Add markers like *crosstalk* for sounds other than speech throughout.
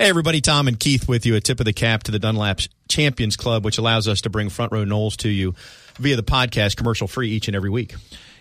Hey, everybody, Tom and Keith with you. A tip of the cap to the Dunlap Champions Club, which allows us to bring Front Row Noles to you via the podcast, commercial free each and every week.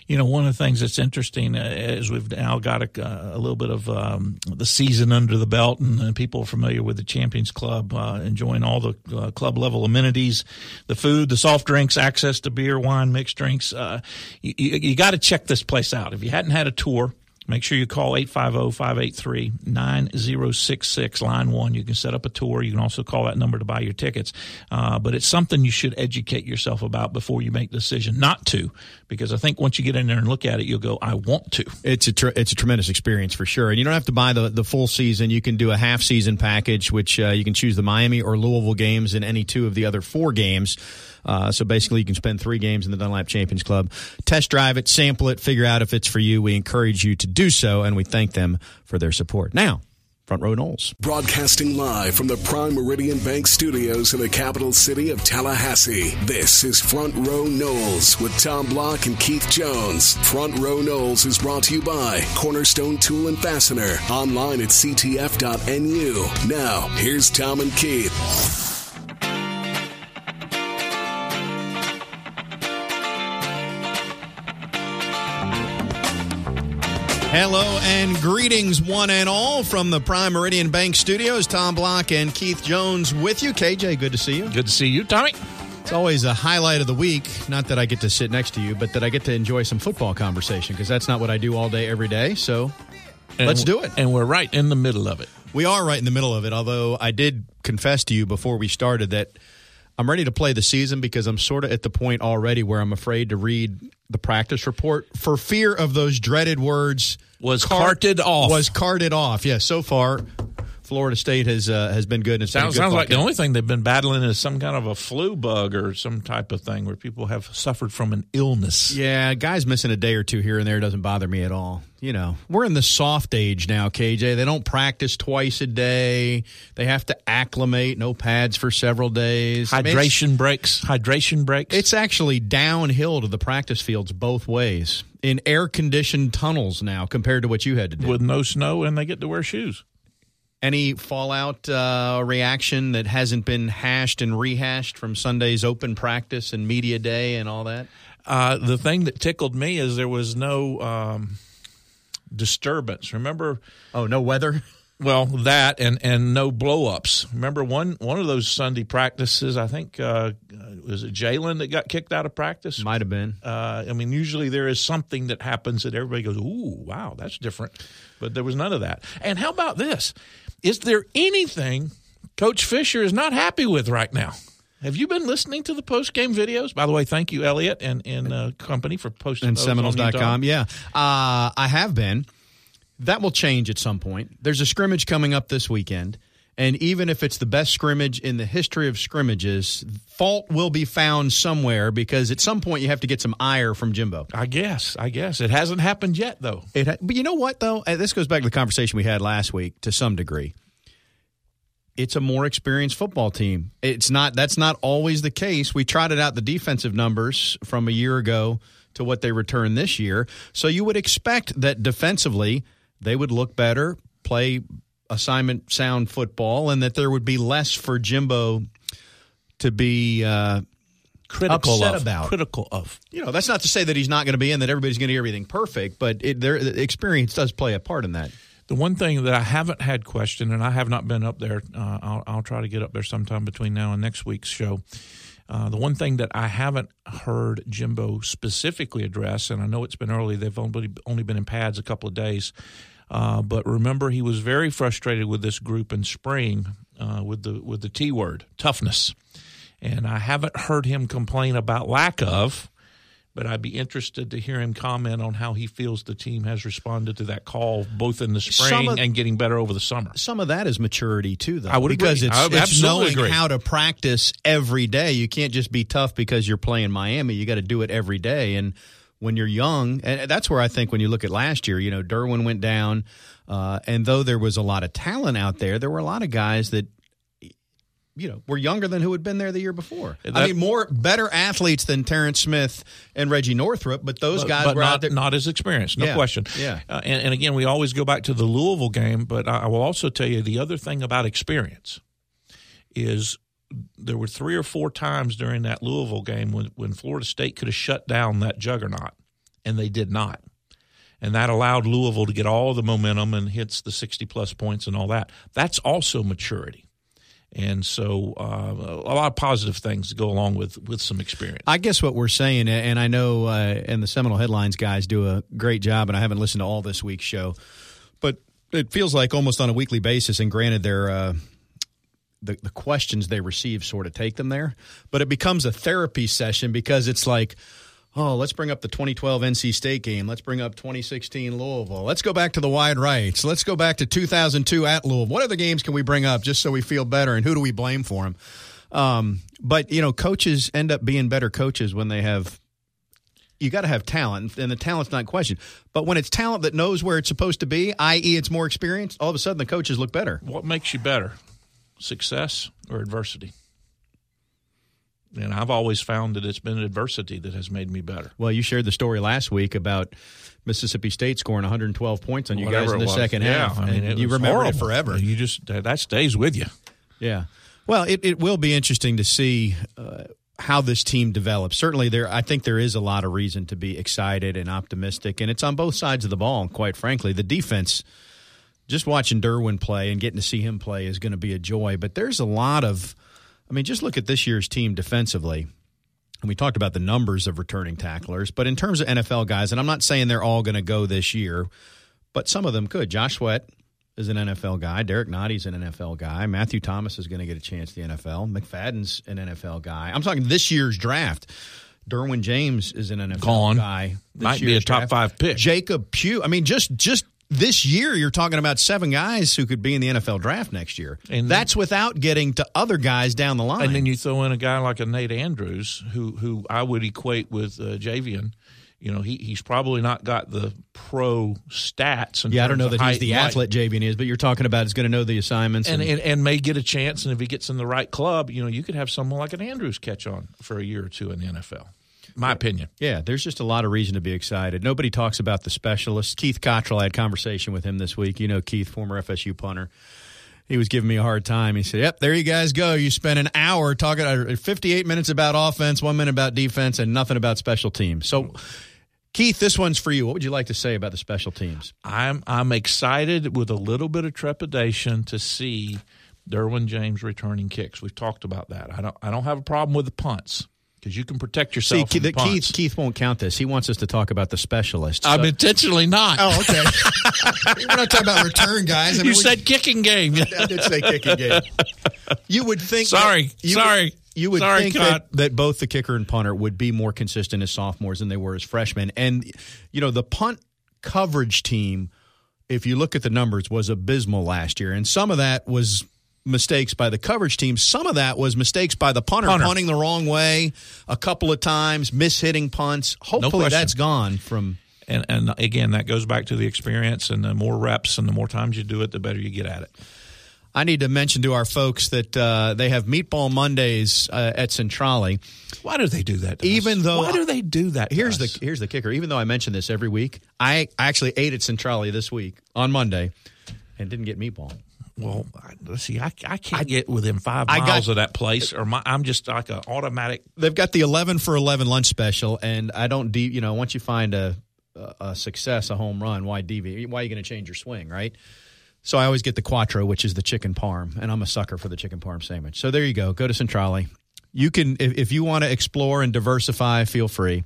You know, one of the things that's interesting uh, is we've now got a, a little bit of um, the season under the belt, and, and, people are familiar with the Champions Club, uh, enjoying all the uh, club level amenities, the food, the soft drinks, access to beer, wine, mixed drinks. Uh, you, you, you got to check this place out. If you hadn't had a tour, Make sure you call 850-583-9066, line one. You can set up a tour. You can also call that number to buy your tickets. Uh, but it's something you should educate yourself about before you make the decision not to, because I think once you get in there and look at it, you'll go, I want to. It's a, tr- it's a tremendous experience for sure. And you don't have to buy the, the full season. You can do a half season package, which uh, you can choose the Miami or Louisville games and any two of the other four games. Uh, so basically, you can spend three games in the Dunlap Champions Club, test drive it, sample it, figure out if it's for you. We encourage you to do so, and we thank them for their support. Now, Front Row Noles. Broadcasting live from the Prime Meridian Bank studios in the capital city of Tallahassee. This is Front Row Noles with Tom Block and Keith Jones. Front Row Knowles is brought to you by Cornerstone Tool and Fastener. Online at ctf.nu. Now, here's Tom and Keith. Hello and greetings, one and all, from the Prime Meridian Bank Studios. Tom Block and Keith Jones with you. KJ, good to see you. Good to see you, Tommy. It's always a highlight of the week. Not that I get to sit next to you, but that I get to enjoy some football conversation because that's not what I do all day, every day. So and let's do it. And we're right in the middle of it. We are right in the middle of it, although I did confess to you before we started that I'm ready to play the season because I'm sort of at the point already where I'm afraid to read the practice report for fear of those dreaded words was carted off. Was carted off. Yes, yeah, so far Florida State has uh, has been good. And sounds, sounds like the only thing they've been battling is some kind of a flu bug or some type of thing where people have suffered from an illness. Yeah, guys missing a day or two here and there doesn't bother me at all. You know, we're in the soft age now, KJ. They don't practice twice a day. They have to acclimate. No pads for several days. Hydration I mean, breaks. Hydration breaks. It's actually downhill to the practice fields both ways in air conditioned tunnels now compared to what you had to do with no snow, and they get to wear shoes. Any fallout uh, reaction that hasn't been hashed and rehashed from Sunday's open practice and media day and all that? Uh, the thing that tickled me is there was no um, disturbance. Remember? Oh, no weather. *laughs* Well, that and and no blowups. Remember one one of those Sunday practices? I think uh, was it Jalen that got kicked out of practice? Might have been. Uh, I mean, usually there is something that happens that everybody goes, "Ooh, wow, that's different," but there was none of that. And how about this? Is there anything Coach Fisher is not happy with right now? Have you been listening to the post game videos? By the way, thank you, Elliot and, and uh, company for posting and Seminoles.com. Yeah, uh, I have been. That will change at some point. There's a scrimmage coming up this weekend. And even if it's the best scrimmage in the history of scrimmages, fault will be found somewhere because at some point you have to get some ire from Jimbo. I guess. I guess it hasn't happened yet, though. It ha- but you know what, though? Uh, this goes back to the conversation we had last week to some degree. It's a more experienced football team. It's not. That's not always the case. We trotted out the defensive numbers from a year ago to what they return this year. So you would expect that defensively they would look better, play assignment sound football and that there would be less for Jimbo to be uh, critical upset of, about. Critical of. You know, that's not to say that he's not going to be in, that everybody's going to get everything perfect, but it, their the experience does play a part in that. The one thing that I haven't had questioned, and I have not been up there, uh, I'll, I'll, try to get up there sometime between now and next week's show. Uh, the one thing that I haven't heard Jimbo specifically address, and I know it's been early, they've only, only been in pads a couple of days, uh, but remember, he was very frustrated with this group in spring uh, with the with the T word, toughness. And I haven't heard him complain about lack of, but I'd be interested to hear him comment on how he feels the team has responded to that call, both in the spring of, and getting better over the summer. Some of that is maturity too, though. I would because agree. it's, it's knowing agree. how to practice every day. You can't just be tough because you're playing Miami. You got to do it every day, and when you're young, and that's where I think when you look at last year, you know, Derwin went down, uh, and though there was a lot of talent out there, there were a lot of guys that you know, were younger than who had been there the year before. I mean, more better athletes than Terrence Smith and Reggie Northrup, but those guys but were not, out there. not as experienced, no Yeah, question. yeah. Uh, and, and again, we always go back to the Louisville game, but I, I will also tell you the other thing about experience is there were three or four times during that Louisville game when, when Florida State could have shut down that juggernaut, and they did not. And that allowed Louisville to get all the momentum and hits the 60 plus points and all that. That's also maturity. And so uh, a lot of positive things go along with, with some experience. I guess what we're saying, and I know, uh, and the Seminole Headlines guys do a great job, and I haven't listened to all this week's show, but it feels like almost on a weekly basis. And granted, they're uh, the the questions they receive sort of take them there, but it becomes a therapy session because it's like. Oh, let's bring up the 2012 NC State game. Let's bring up 2016 Louisville. Let's go back to the wide rights. Let's go back to 2002 at Louisville. What other games can we bring up just so we feel better? And who do we blame for them? Um, but you know, coaches end up being better coaches when they have. You got to have talent, and the talent's not questioned. But when it's talent that knows where it's supposed to be, i.e., it's more experienced, all of a sudden the coaches look better. what makes you better success or adversity and i've always found that it's been adversity that has made me better Well, you shared the story last week about Mississippi State scoring 112 points on you Whatever guys in the was. second yeah, half. I mean, and it you remember it forever. you just that that stays with you Yeah. Well, it, it will be interesting to see uh, how this team develops. Certainly, there. I think there is a lot of reason to be excited and optimistic, and it's on both sides of the ball. Quite frankly, the defense. Just watching Derwin play and getting to see him play is going to be a joy. But there's a lot of, I mean, just look at this year's team defensively. And we talked about the numbers of returning tacklers, but in terms of NFL guys, and I'm not saying they're all going to go this year, but some of them could. Josh Sweat is an NFL guy. Derrick Nnadi's an NFL guy. Matthew Thomas is going to get a chance the NFL. McFadden's an NFL guy. I'm talking this year's draft. Derwin James is an NFL Gone. guy. Might be a top draft. five pick. Jacob Pugh. I mean, just just this year, you're talking about seven guys who could be in the NFL draft next year. And- that's without getting to other guys down the line. and then you throw in a guy like a Nate Andrews, who who I would equate with uh, Javian. You know, he he's probably not got the pro stats. Yeah, I don't know that he's the and weight. Javian is, but you're talking about is going to know the assignments. and, and and may get a chance. And if he gets in the right club, you know, you could have someone like an Andrews catch on for a year or two in the NFL. My opinion. Yeah, there's just a lot of reason to be excited. Nobody talks about the specialists. Keith Cottrell I had conversation with him this week. You know, Keith, former FSU punter. He was giving me a hard time. He said, "Yep, there you guys go. You spent an hour talking, uh, 58 minutes about offense, one minute about defense, and nothing about special teams." So, Keith, this one's for you. What would you like to say about the special teams? I'm I'm excited with a little bit of trepidation to see Derwin James returning kicks. We've talked about that. I don't I don't have a problem with the punts because you can protect See, yourself. from Keith, punts. Keith, Keith won't count this. He wants us to talk about the specialists. I'm So- intentionally not. oh, okay. *laughs* We're not talking about return guys. I mean, you we- said kicking game. *laughs* I did say kicking game. You would think. Sorry, that- you sorry, Would, you would sorry, think that, that both the kicker and punter would be more consistent as sophomores than they were as freshmen. And you know, the punt coverage team, if you look at the numbers, was abysmal last year, and some of that was mistakes by the coverage team. Some of that was mistakes by the punter, Punter. punting the wrong way a couple of times, mishitting punts. Hopefully, question. that's gone from. And and again, that goes back to the experience and the more reps and the more times you do it, the better you get at it. I need to mention to our folks that uh, they have Meatball Mondays uh, at Centrale. Why do they do that? to Even us? though- why do they do that? Here's us? the here's the kicker. Even though I mention this every week, I actually ate at Centrale this week on Monday and didn't get meatball. Well. Let's see. I, I can't get within five I miles got- of that place, or my, I'm just like an automatic. They've got the 11 for 11 lunch special, and I don't de- you know once you find a a, a success, a home run, why deviate? Why are you going to change your swing, right? So I always get the quattro, which is the chicken parm, and I'm a sucker for the chicken parm sandwich. So there you go. Go to Centrale. You can if, if you want to explore and diversify, feel free.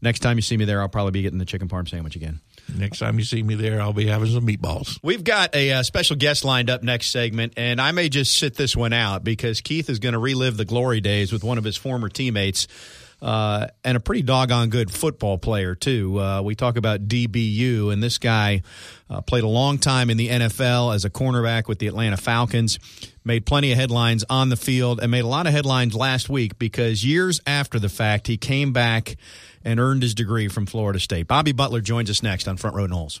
Next time you see me there, I'll probably be getting the chicken parm sandwich again. Next time you see me there, I'll be having some meatballs. We've got a uh, special guest lined up next segment, and I may just sit this one out because Keith is going to relive the glory days with one of his former teammates. Uh, and a pretty doggone good football player too. Uh, we talk about DBU, and this guy uh, played a long time in the NFL as a cornerback with the Atlanta Falcons. Made plenty of headlines on the field, and made a lot of headlines last week because years after the fact, he came back and earned his degree from Florida State. Bobby Butler joins us next on Front Row Noles.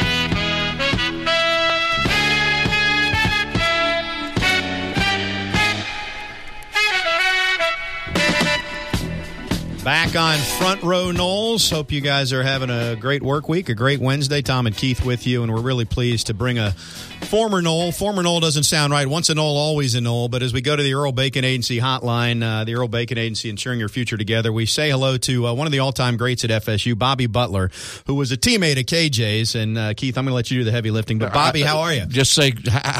Back on Front Row Noles. Hope you guys are having a great work week, a great Wednesday. Tom and Keith with you, and we're really pleased to bring a former Nole. Former Nole doesn't sound right. Once a Nole, always a Nole. But as we go to the Earl Bacon Agency hotline, uh, the Earl Bacon Agency ensuring your future together, we say hello to uh, one of the all-time greats at FSU, Bobby Butler, who was a teammate at KJ's. And uh, Keith, I'm going to let you do the heavy lifting. But Bobby, how are you? Just say,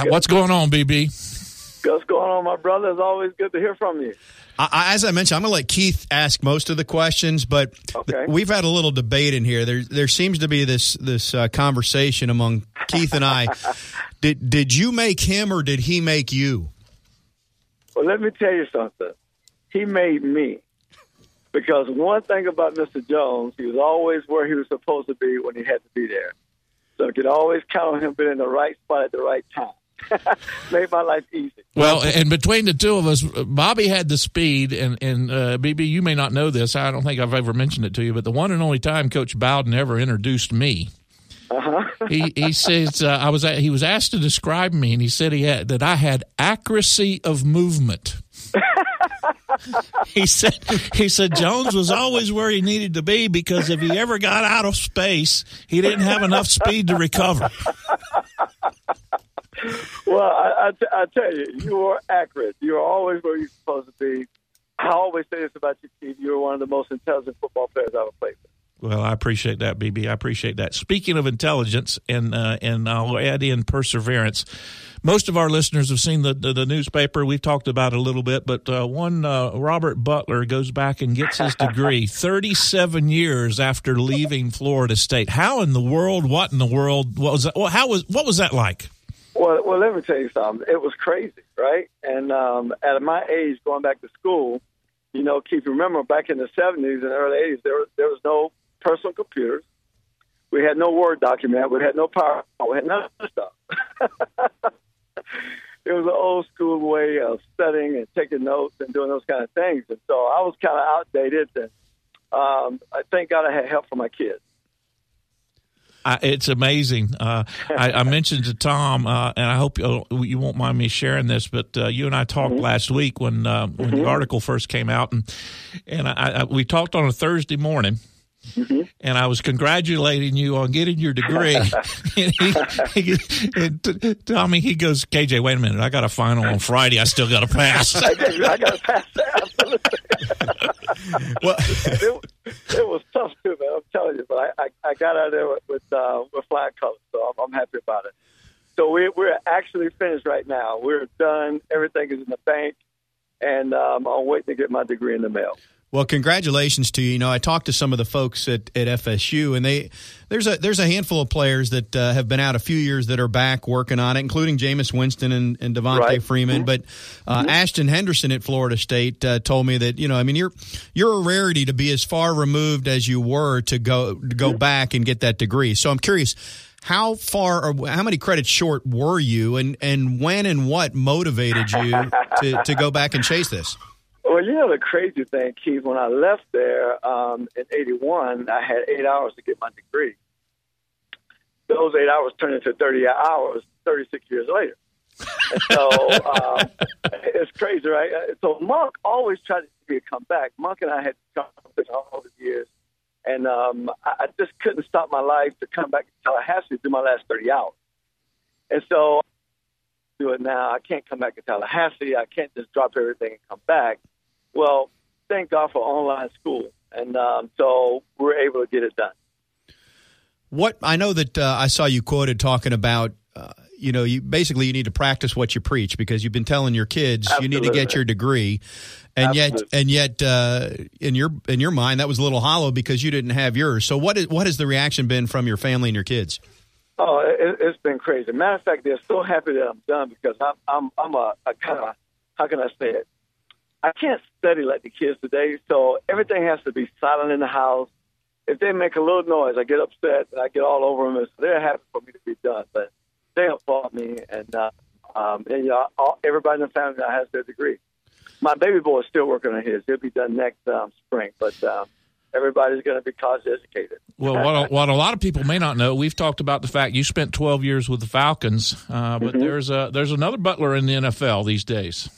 what's going on, BB? What's going on, my brother? It's always good to hear from you. I, as I mentioned, I'm going to let Keith ask most of the questions, but okay. we've had a little debate in here. There, there seems to be this this uh, conversation among Keith and I. *laughs* did did you make him or did he make you? Well, let me tell you something. He made me because one thing about Mr. Jones, he was always where he was supposed to be when he had to be there. So you could always count on him being in the right spot at the right time. *laughs* made my life easy. Well, and between the two of us, Bobby had the speed, and and uh, BB, you may not know this. I don't think I've ever mentioned it to you, but the one and only time Coach Bowden ever introduced me. Uh-huh. *laughs* he he says uh, I was he was asked to describe me, and he said he had that I had accuracy of movement. *laughs* he said he said Jones was always where he needed to be because if he ever got out of space, he didn't have enough speed to recover. Well, I, I, t- I tell you, you are accurate. You are always where you're supposed to be. I always say this about you, Steve. You're one of the most intelligent football players I've ever played with. Well, I appreciate that, BB. I appreciate that. Speaking of intelligence, and uh, and I'll add in perseverance. Most of our listeners have seen the the, the newspaper. We've talked about it a little bit, but uh, one uh, Robert Butler goes back and gets his *laughs* degree 37 years after leaving Florida State. How in the world? What in the world? What was that? Well, how was what was that like? Well, well, let me tell you something. It was crazy, right? And um, at my age, going back to school, you know, Keith, remember back in the '70s and early '80s, there there was no personal computers. We had no Word document. We had no power. We had none of that stuff. *laughs* it was an old school way of studying and taking notes and doing those kind of things. And so I was kind of outdated. And um, I thank God I had help from my kids. I, it's amazing. Uh, I, I, *laughs* mentioned to Tom, uh, and I hope you, you, won't mind me sharing this, but uh, you and I talked mm-hmm. last week when uh, when mm-hmm. the article first came out, and and I, we talked on a Thursday morning. Mm-hmm. And I was congratulating you on getting your degree. *laughs* and he, he, and t- Tommy, he goes, KJ, wait a minute. I got a final on Friday. I still got to pass. *laughs* I, I got to pass. *laughs* well, it, it, was tough too, man. I'm telling you, but I, I, I got out of there with with, uh, with flying colors, so I'm, I'm happy about it. So we, we're actually finished right now. We're done. Everything is in the bank, and um, I'm waiting to get my degree in the mail. Well, congratulations to you. You know, I talked to some of the folks at, at FSU, and they there's a there's a handful of players that uh, have been out a few years that are back working on it, including Jameis Winston and, and Devonta right. Freeman. Mm-hmm. But uh, mm-hmm. Ashton Henderson at Florida State uh, told me that you know, I mean, you're you're a rarity to be as far removed as you were to go to go mm-hmm. back and get that degree. So I'm curious how far or how many credits short were you and, and when and what motivated you *laughs* to, to go back and chase this? Well, you know the crazy thing, Keith. When I left there um, in '81, I had eight hours to get my degree. Those eight hours turned into 30 hours 36 years later. And so um, *laughs* it's crazy, right? So Monk always tried to get me to come back. Monk and I had conversations all the years, and um, I just couldn't stop my life to come back to Tallahassee to do my last 30 hours. And so do it now. I can't come back to Tallahassee. I can't just drop everything and come back. Well, thank God for online school, and um, so we're able to get it done. What I know that uh, I saw you quoted talking about. Uh, you know, you basically you need to practice what you preach because you've been telling your kids Absolutely. you need to get your degree, and Absolutely. yet and yet uh, in your in your mind that was a little hollow because you didn't have yours. So what is what has the reaction been from your family and your kids? Oh, it, has been crazy. Matter of fact, they're so happy that I'm done because I'm I'm I'm a, a kind of how can I say it? I can't study like the kids today, so everything has to be silent in the house. If they make a little noise, I get upset and I get all over them. And so they're happy for me to be done, but they they applaud me, and uh, um, and you know, all, everybody in the family now has their degree. My baby boy is still working on his. He'll be done next um, spring, but. Um, everybody's going to be college educated. Well, what a, what a lot of people may not know, we've talked about the fact you spent 12 years with the Falcons, uh, but mm-hmm. there's a there's another Butler in the NFL these days.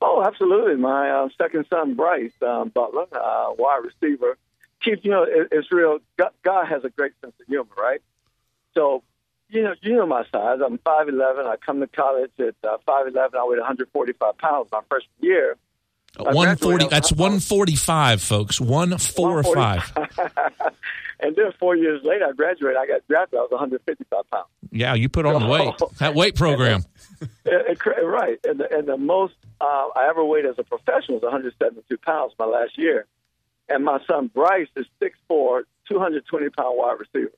Oh, absolutely. My uh, second son, Bryce um, Butler, uh, wide receiver. Keith, you know, it, it's real. God, God has a great sense of humor, right? So, you know, you know my size. I'm 5'11". I come to college at uh, 5'11". I weighed 145 pounds my freshman year. One forty. That's one forty five, folks. One four five. *laughs* and then four years later, I graduated. I got drafted. I was one hundred fifty five pounds. Yeah, you put on the weight. *laughs* That weight program. and, right, and the, and the most uh, I ever weighed as a professional was one hundred seventy two pounds my last year. And my son Bryce is 6'4", 220 pound wide receiver,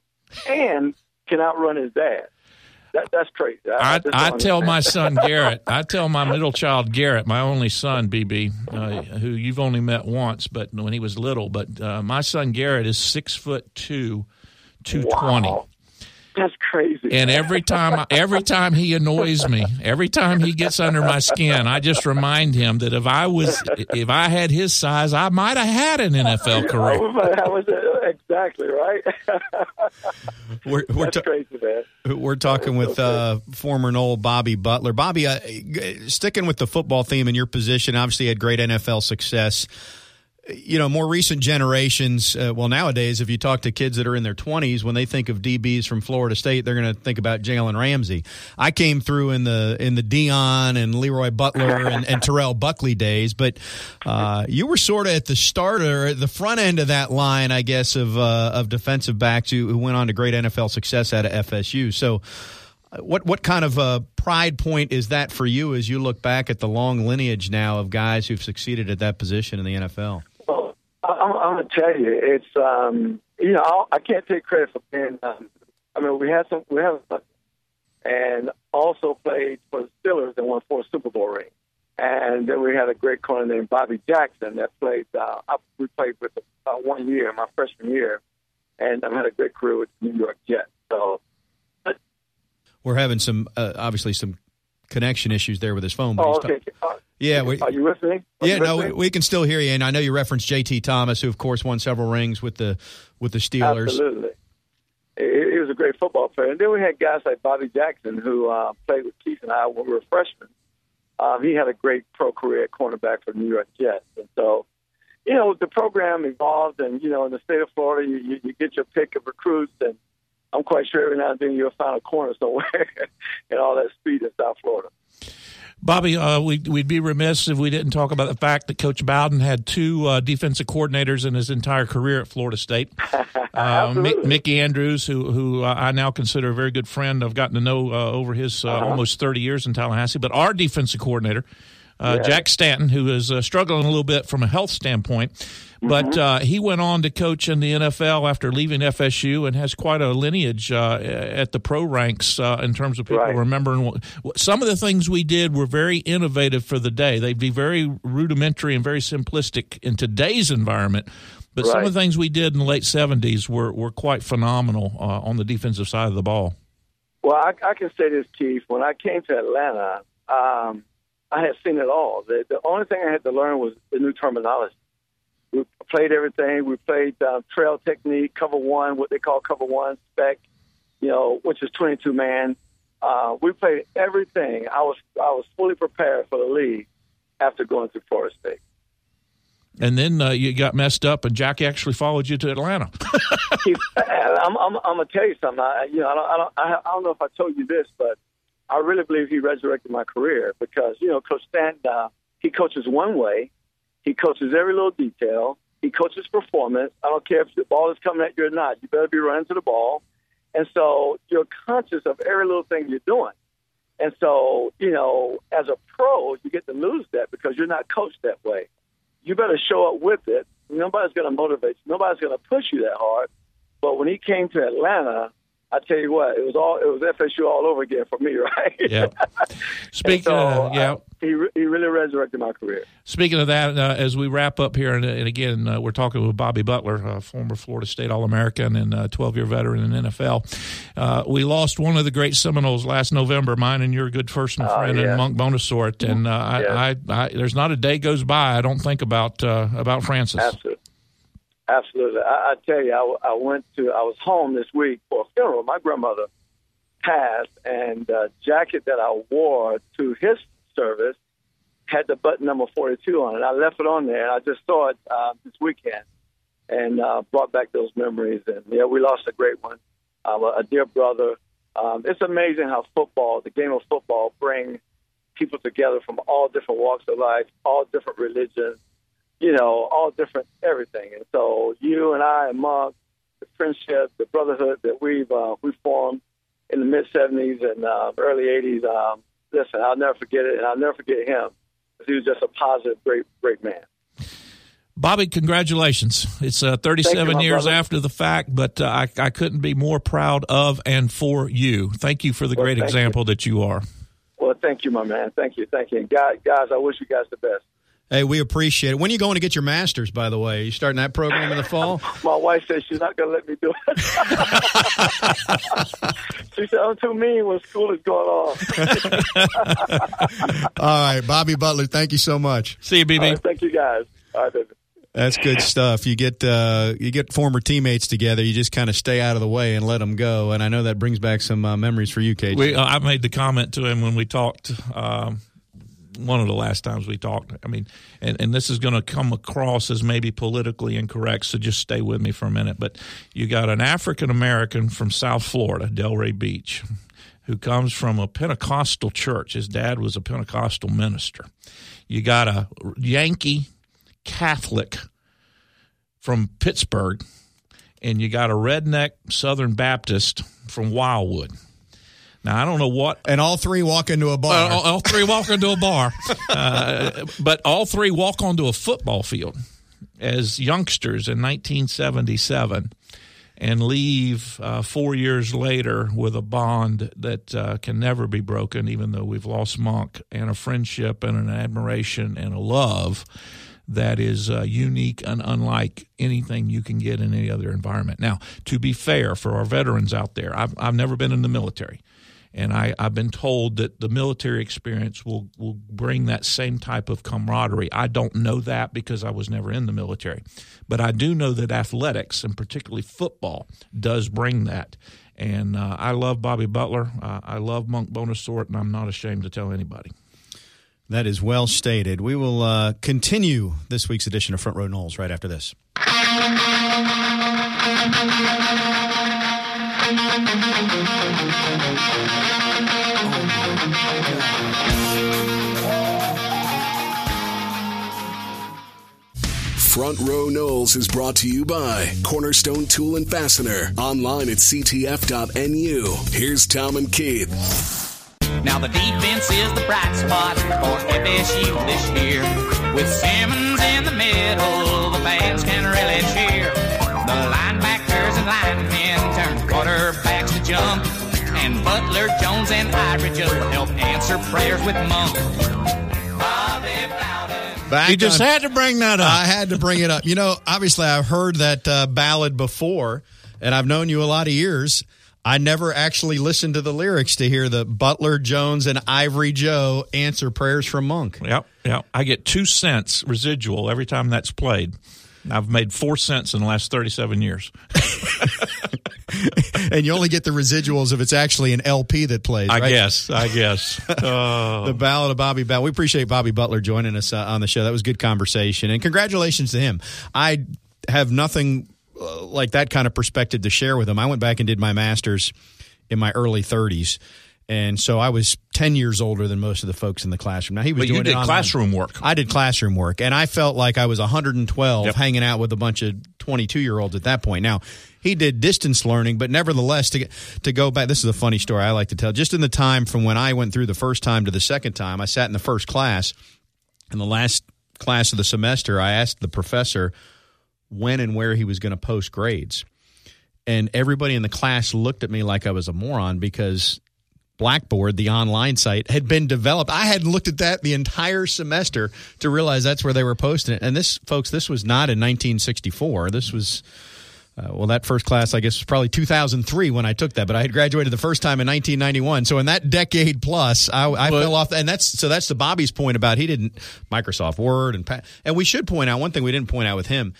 and can outrun his dad. That, that's crazy. I, I, I tell my *laughs* son Garrett, I tell my middle child Garrett, my only son BB, uh, who you've only met once, but when he was little. But uh, my son Garrett is six foot two, two twenty. Wow. That's crazy. And every time, every time he annoys me, every time he gets under my skin, I just remind him that if I was, if I had his size, I might have had an NFL *laughs* career. I was exactly right. *laughs* we're we're That's ta- crazy, man. We're talking with uh, former Nole Bobby Butler. Bobby, uh, sticking with the football theme in your position, obviously had great NFL success you know, more recent generations, uh, well, nowadays, if you talk to kids that are in their 20s, when they think of DBs from Florida State, they're going to think about Jalen Ramsey. I came through in the in the Deion and Leroy Butler *laughs* and, and Terrell Buckley days, but uh, you were sort of at the starter, at the front end of that line, I guess, of uh, of defensive backs who, who went on to great NFL success out of FSU. So, uh, what what kind of a pride point is that for you as you look back at the long lineage now of guys who've succeeded at that position in the NFL? I'm, I'm to tell you, it's um, you know I'll, I can't take credit for being. Um, I mean, we had some, we have, and also played for the Steelers and won four Super Bowl rings. And then we had a great corner named Bobby Jackson that played. Uh, I, we played with uh, one year, my freshman year, and I've had a great career with the New York Jets. So we're having some, uh, obviously, some connection issues there with his phone. But oh, okay. Ta- yeah, we, are you with me? Are yeah, no, we, we, can still hear you, and I know you referenced J.T. Thomas, who of course won several rings with the with the Steelers. Absolutely, he, he was a great football player. And then we had guys like Bobby Jackson, who uh, played with Keith and I when we were freshmen. Um, he had a great pro career cornerback for the New York Jets, and so you know the program evolved, and you know in the state of Florida, you, you, you get your pick of recruits and I'm quite sure every now and then you'll find a corner somewhere *laughs* and all that speed in South Florida. Bobby, uh, we'd, we'd be remiss if we didn't talk about the fact that Coach Bowden had two uh, defensive coordinators in his entire career at Florida State. *laughs* Uh, Mick, Mickey Andrews, who who I now consider a very good friend, I've gotten to know uh, over his uh, uh-huh. almost 30 years in Tallahassee, but our defensive coordinator, uh, yeah. Jack Stanton, who is uh, struggling a little bit from a health standpoint. But mm-hmm. uh, he went on to coach in the NFL after leaving FSU and has quite a lineage uh, at the pro ranks uh, in terms of people right. remembering. What, some of the things we did were very innovative for the day. They'd be very rudimentary and very simplistic in today's environment. But right. some of the things we did in the late 70s were, were quite phenomenal uh, on the defensive side of the ball. Well, I, I can say this, Keith. When I came to Atlanta, um, I had seen it all. The, the only thing I had to learn was the new terminology. We played everything. We played uh, trail technique, cover one, what they call cover one spec, you know, which is 22 man. Uh, we played everything. I was I was fully prepared for the league after going through Florida State. And then uh, you got messed up, and Jack actually followed you to Atlanta. *laughs* I'm, I'm, I'm, gonna tell you something. I, you know, I don't, I don't, I don't know if I told you this, but I really believe he resurrected my career because you know, Coach Stan, uh, he coaches one way, he coaches every little detail. He coaches performance. I don't care if the ball is coming at you or not. You better be running to the ball. And so you're conscious of every little thing you're doing. And so, you know, as a pro, you get to lose that because you're not coached that way. You better show up with it. Nobody's going to motivate you. Nobody's going to push you that hard. But when he came to Atlanta, I tell you what, it was all it was FSU all over again for me, *laughs* right? Yeah. Speaking so, of yeah, uh, he he really resurrected my career. Speaking of that, uh, as we wrap up here, and, and again, uh, we're talking with Bobby Butler, uh, former Florida State All American and 12 year veteran in NFL. Uh, we lost one of the great Seminoles last November, mine and your good personal Oh, friend, yeah. and Monk Bonasorte. And uh, I, I, I, there's not a day goes by I don't think about uh, about Francis. Absolutely. Absolutely. I, I tell you, I, I went to, I was home this week for a funeral. My grandmother passed, and the jacket that I wore to his service had the button number 42 on it. I left it on there, and I just saw it uh, this weekend and uh, brought back those memories. And yeah, we lost a great one, um, a dear brother. Um, it's amazing how football, the game of football, brings people together from all different walks of life, all different religions you know, all different everything. And so you and I and Monk, the friendship, the brotherhood that we've uh, we formed in the mid '70s and uh, early '80s. Um, listen, I'll never forget it, and I'll never forget him. He was just a positive, great, great man. Bobby, congratulations. It's uh, 37 you, years brother. after the fact, but uh, I, I couldn't be more proud of and for you. Thank you for the Well, great example that you are. Well, thank you, my man. Thank you, thank you. And guys, guys, I wish you guys the best. Hey, we appreciate it. When are you going to get your master's, by the way? you starting that program in the fall? *laughs* My wife says she's not going to let me do it. *laughs* she said I'm too mean when school is going on. *laughs* All right, Bobby Butler, thank you so much. See you, BB. All right, thank you, guys. All right, baby. That's good stuff. You get uh, you get former teammates together. You just kind of stay out of the way and let them go. And I know that brings back some uh, memories for you, KJ. We, uh, I made the comment to him when we talked. Um, one of the last times we talked. I mean, and, and this is going to come across as maybe politically incorrect, so just stay with me for a minute. But you got an African American from South Florida, Delray Beach, who comes from a Pentecostal church. His dad was a Pentecostal minister. You got a Yankee Catholic from Pittsburgh, and you got a redneck Southern Baptist from Wildwood. Now I don't know what and all three walk into a bar. well, all, all three walk into a bar, *laughs* uh, but all three walk onto a football field as youngsters in 1977 and leave uh, four years later with a bond that uh, can never be broken, even though we've lost Monk, and a friendship and an admiration and a love that is uh, unique and unlike anything you can get in any other environment. Now, to be fair, for our veterans out there, I've, I've never been in the military. And I, I've been told that the military experience will, will bring that same type of camaraderie. I don't know that because I was never in the military. But I do know that athletics, and particularly football, does bring that. And uh, I love Bobby Butler. Uh, I love Monk Bonasorte, and I'm not ashamed to tell anybody. That is well stated. We will uh, continue this week's edition of Front Row Noles right after this. Front Row Noles is brought to you by Cornerstone Tool and Fastener. Online at ctf.nu. Here's Tom and Keith. Now the defense is the bright spot for FSU this year. With Simmons in the middle, the fans can really cheer. The linebackers and linemen quarterbacks to jump. And Butler, Jones, and Ira just help answer prayers with Monk. Back You just on- had to bring that up. I had to bring it up. You know, obviously, I've heard that uh, ballad before, and I've known you a lot of years. I never actually listened to the lyrics to hear the Butler, Jones, and Ivory Joe answer prayers from Monk. Yep, yep. I get two cents residual every time that's played. I've made four cents in the last 37 years. *laughs* and you only get the residuals if it's actually an LP that plays. I right? guess. I guess. Uh, *laughs* The Ballad of Bobby Bell. We appreciate Bobby Butler joining us uh, on the show. That was good conversation, and congratulations to him. I have nothing uh, like that kind of perspective to share with him. I went back and did my master's in my early 30s, and so I was 10 years older than most of the folks in the classroom. Now he was but doing you did classroom work. I did classroom work, and I felt like I was 112 Yep. hanging out with a bunch of 22 year olds at that point. Now, he did distance learning, but nevertheless, to get, to go back, this is a funny story I like to tell. Just in the time from when I went through the first time to the second time, I sat in the first class. In the last class of the semester, I asked the professor when and where he was going to post grades. and everybody in the class looked at me like I was a moron because Blackboard, the online site, had been developed. I hadn't looked at that the entire semester to realize that's where they were posting it. And this, folks, this was not in 1964. This was. Uh, well, that first class, I guess, was probably 2003 when I took that, but I had graduated the first time in 1991. So in that decade plus, I, I But- fell off. And that's so that's the Bobby's point about he didn't Microsoft Word and and we should point out one thing we didn't point out with him.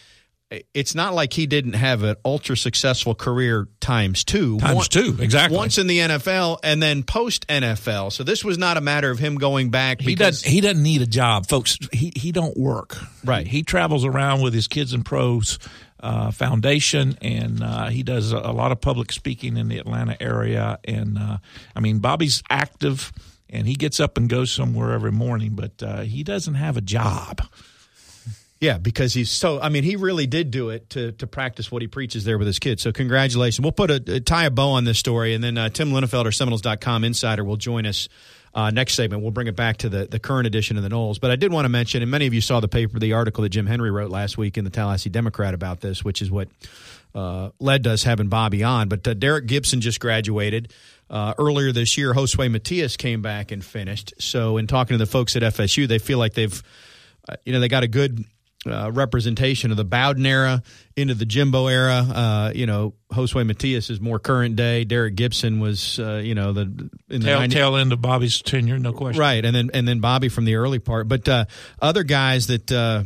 It's not like he didn't have an ultra successful career times two. Times One- two, exactly. Once in the NFL and then post NFL. So this was not a matter of him going back. He doesn't. He doesn't need a job, folks. He he don't work. Right. He, travels around with his Kids and Pros uh, Foundation, and uh, he does a, a lot of public speaking in the Atlanta area. And uh, I mean, Bobby's active, and he gets up and goes somewhere every morning, but uh, he doesn't have a job. Yeah, because he's so. I mean, he really did do it to to practice what he preaches there with his kids. So congratulations. We'll put a, a tie a bow on this story, and then uh, Tim Linafelt, Seminoles.com insider, will join us. Uh, next segment, we'll bring it back to the, the current edition of the Noles. But I did want to mention, and many of you saw the paper, the article that Jim Henry wrote last week in the Tallahassee Democrat about this, which is what uh, led us having Bobby on. But uh, Derrick Gibson just graduated. Uh, earlier this year, Josue Matias came back and finished. So, in talking to the folks at FSU, they feel like they've, uh, you know, they got a good uh, representation of the Bowden era into the Jimbo era. Uh, you know, Josue Matias is more current day. Derrick Gibson was, uh, you know, the in the Tail, 90s tail end of Bobby's tenure, no question. right, and then and then Bobby from the early part. But uh, other guys that uh,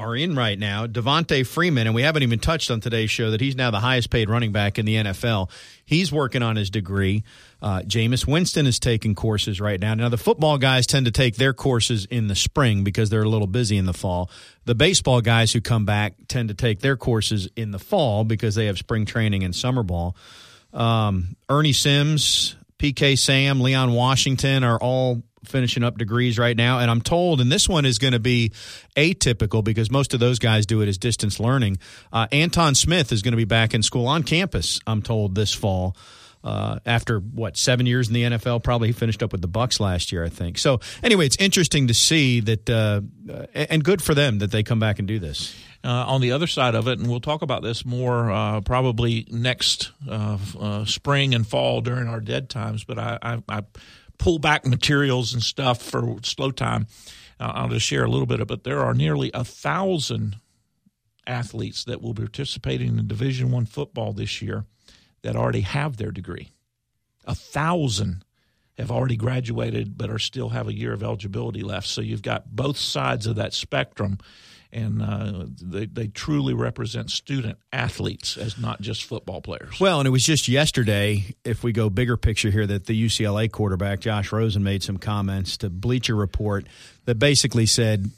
are in right now, Devonta Freeman, and we haven't even touched on today's show that he's now the highest paid running back in the NFL. He's working on his degree. Uh, Jameis Winston is taking courses right now. Now the football guys tend to take their courses in the spring because they're a little busy in the fall. The baseball guys who come back tend to take their courses in the fall because they have spring training and summer ball. Um, Ernie Sims, PK Sam, Leon Washington are all finishing up degrees right now. And I'm told, and this one is going to be atypical because most of those guys do it as distance learning. Uh, Antone Smith is going to be back in school on campus, I'm told, this fall. Uh, after what seven years in the NFL, probably he finished up with the Bucks last year, I think. So anyway, it's interesting to see that, uh, and good for them that they come back and do this. Uh, on the other side of it, and we'll talk about this more uh, probably next uh, uh, spring and fall during our dead times. But I, I, I pull back materials and stuff for slow time. Uh, I'll just share a little bit of it. But there are nearly a thousand athletes that will be participating in Division One football this year that already have their degree. A thousand have already graduated but are still have a year of eligibility left. So you've got both sides of that spectrum, and uh, they, they truly represent student athletes as not just football players. Well, and it was just yesterday, if we go bigger picture here, that the UCLA quarterback, Josh Rosen, made some comments to Bleacher Report that basically said,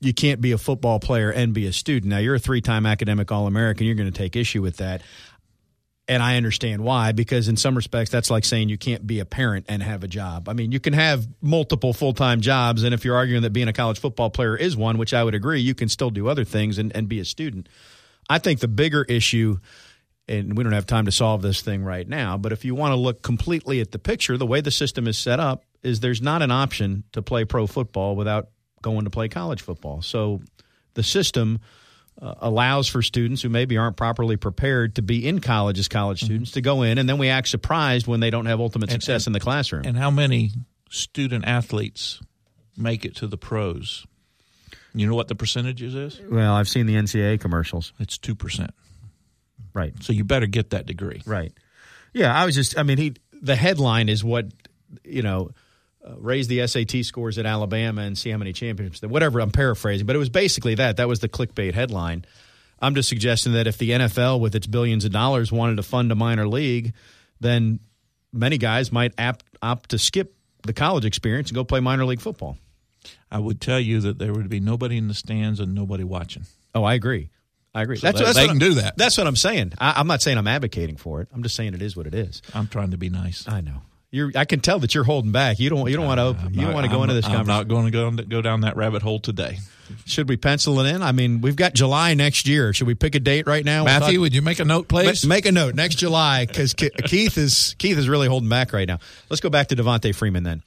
you can't be a football player and be a student. Now, you're a three time academic All American. You're going to take issue with that. And I understand why, because in some respects, that's like saying you can't be a parent and have a job. I mean, you can have multiple full time jobs. And if you're arguing that being a college football player is one, which I would agree, you can still do other things and, and be a student. I think the bigger issue, and we don't have time to solve this thing right now, but if you want to look completely at the picture, the way the system is set up is there's not an option to play pro football without going to play college football. So the system uh, allows for students who maybe aren't properly prepared to be in college as college students to go in, and then we act surprised when they don't have ultimate success in the classroom. And how many student athletes make it to the pros? You know what the percentages is? well, I've seen the NCAA commercials. It's 2%. Right. So you better get that degree. Right. Yeah, I was just. I mean, he. The headline is what you know. Uh, raise the SAT scores at Alabama and see how many championships. Whatever. I'm paraphrasing, but it was basically that. That was the clickbait headline. I'm just suggesting that if the NFL, with its billions of dollars, wanted to fund a minor league, then many guys might opt, opt to skip the college experience and go play minor league football. I would tell you that there would be nobody in the stands and nobody watching. Oh, I agree. I agree. So they- they can do that. That's what I'm saying. I, I'm not saying I'm advocating for it. I'm just saying it is what it is. I'm trying to be nice. I know. You're. I can tell that you're holding back. You don't. You don't want to. I'm You don't want to go I'm- into this conversation. I'm conversation. not going to go, go down that rabbit hole today. Should we pencil it in? I mean, we've got July next year. Should we pick a date right now? We'll Matthew, talk- would you make a note, please? Make a note next July because Keith is Keith is really holding back right now. Let's go back to Devonta Freeman then.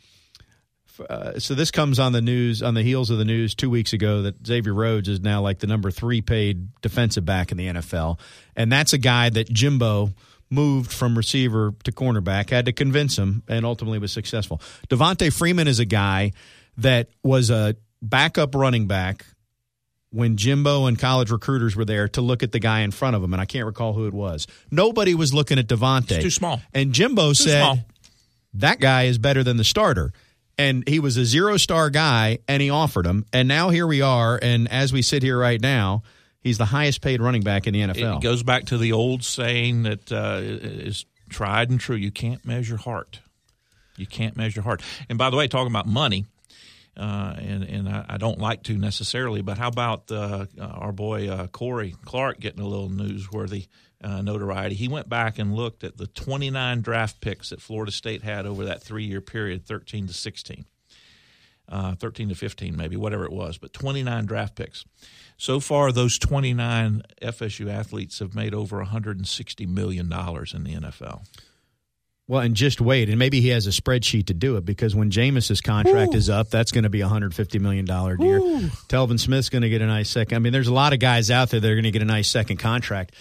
uh, so this comes on the news on the heels of the news two weeks ago that Xavier Rhodes is now like the number three paid defensive back in the NFL, and that's a guy that Jimbo moved from receiver to cornerback, had to convince him, and ultimately was successful. Devonta Freeman is a guy that was a backup running back when Jimbo and college recruiters were there to look at the guy in front of him, and I can't recall who it was. Nobody was looking at Devonta. too small. And Jimbo Too said, small. that guy is better than the starter. And he was a zero star guy, and he offered him. And now here we are. And as we sit here right now, he's the highest paid running back in the NFL. It goes back to the old saying that uh, is tried and true. You can't measure heart. You can't measure heart. And by the way, talking about money, uh, and and I, I don't like to necessarily, but how about uh, our boy uh, Corey Clark getting a little newsworthy uh, notoriety? He went back and looked at the 29 draft picks that Florida State had over that three year period, 13 to 16. Uh, 13 to 15, maybe, whatever it was, but 29 draft picks. So far, those 29 FSU athletes have made over $160 million in the NFL. Well, and just wait, and maybe he has a spreadsheet to do it because when Jameis's contract is up, that's going to be a hundred fifty million dollar deal. Telvin Smith's going to get a nice second. I mean, there's a lot of guys out there that are going to get a nice second contract.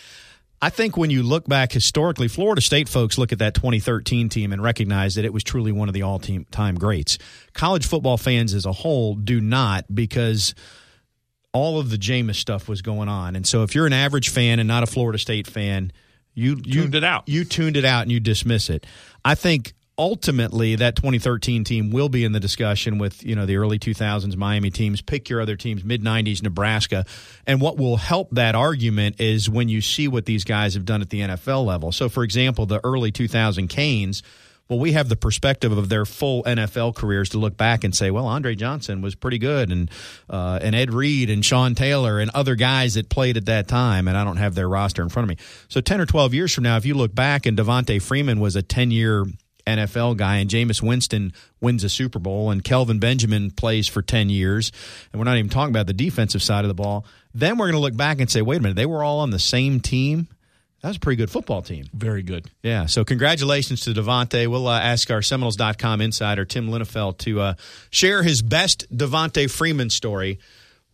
I think when you look back historically, Florida State folks look at that 2013 team and recognize that it was truly one of the all time greats. College football fans as a whole do not because all of the Jameis stuff was going on. And so if you're an average fan and not a Florida State fan, you, you Tuned it out. You tuned it out and you dismiss it. I think ultimately that 2013 team will be in the discussion with you know the early 2000s Miami teams. Pick your other teams, mid 90s Nebraska, and what will help that argument is when you see what these guys have done at the NFL level. So, for example, the early 2000 Canes. Well, we have the perspective of their full NFL careers to look back and say, well, Andre Johnson was pretty good, and uh, and Ed Reed and Sean Taylor and other guys that played at that time, and I don't have their roster in front of me. So ten or twelve years from now, if you look back and Devonta Freeman was a ten year NFL guy, and Jameis Winston wins a Super Bowl, and Kelvin Benjamin plays for 10 years, and we're not even talking about the defensive side of the ball, then we're going to look back and say, wait a minute, they were all on the same team? That was a pretty good football team. Very good. Yeah, so congratulations to Devonta. We'll uh, ask our Seminoles.com insider, Tim Linafelt, to uh, share his best Devonta Freeman story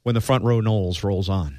when the front row Noles rolls on.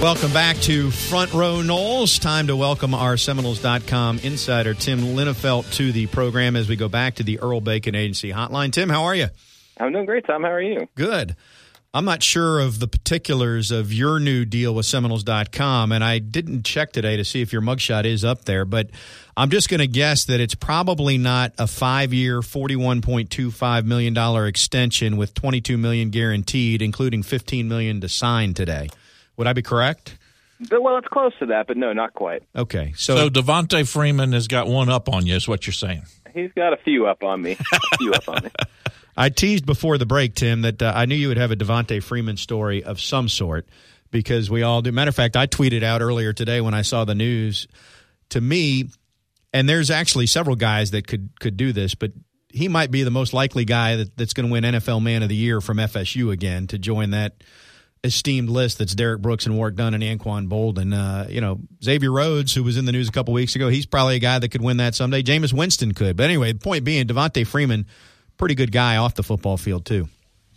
Welcome back to Front Row Noles. Time to welcome our Seminoles.com insider, Tim Linafelt, to the program as we go back to the Earl Bacon Agency hotline. Tim, how are you? I'm doing great, Tom. How are you? Good. I'm not sure of the particulars of your new deal with Seminoles.com, and I didn't check today to see if your mugshot is up there, but I'm just going to guess that it's probably not a five year, $41.25 million extension with 22 million guaranteed, including 15 million to sign today. Would I be correct? But, well, it's close to that, but no, not quite. Okay. So, So, Devonta Freeman has got one up on you, is what you're saying. He's got a few up on me. A few up on me. *laughs* I teased before the break, Tim, that uh, I knew you would have a Devonta Freeman story of some sort because we all do. Matter of fact, I tweeted out earlier today when I saw the news. To me, and there's actually several guys that could could do this, but he might be the most likely guy that, that's going to win NFL Man of the Year from FSU again to join that esteemed list that's Derrick Brooks and Warrick Dunn and Anquan Boldin. Uh, you know, Xavier Rhodes, who was in the news a couple weeks ago, he's probably a guy that could win that someday. Jameis Winston could. But anyway, the point being, Devonta Freeman, pretty good guy off the football field, too.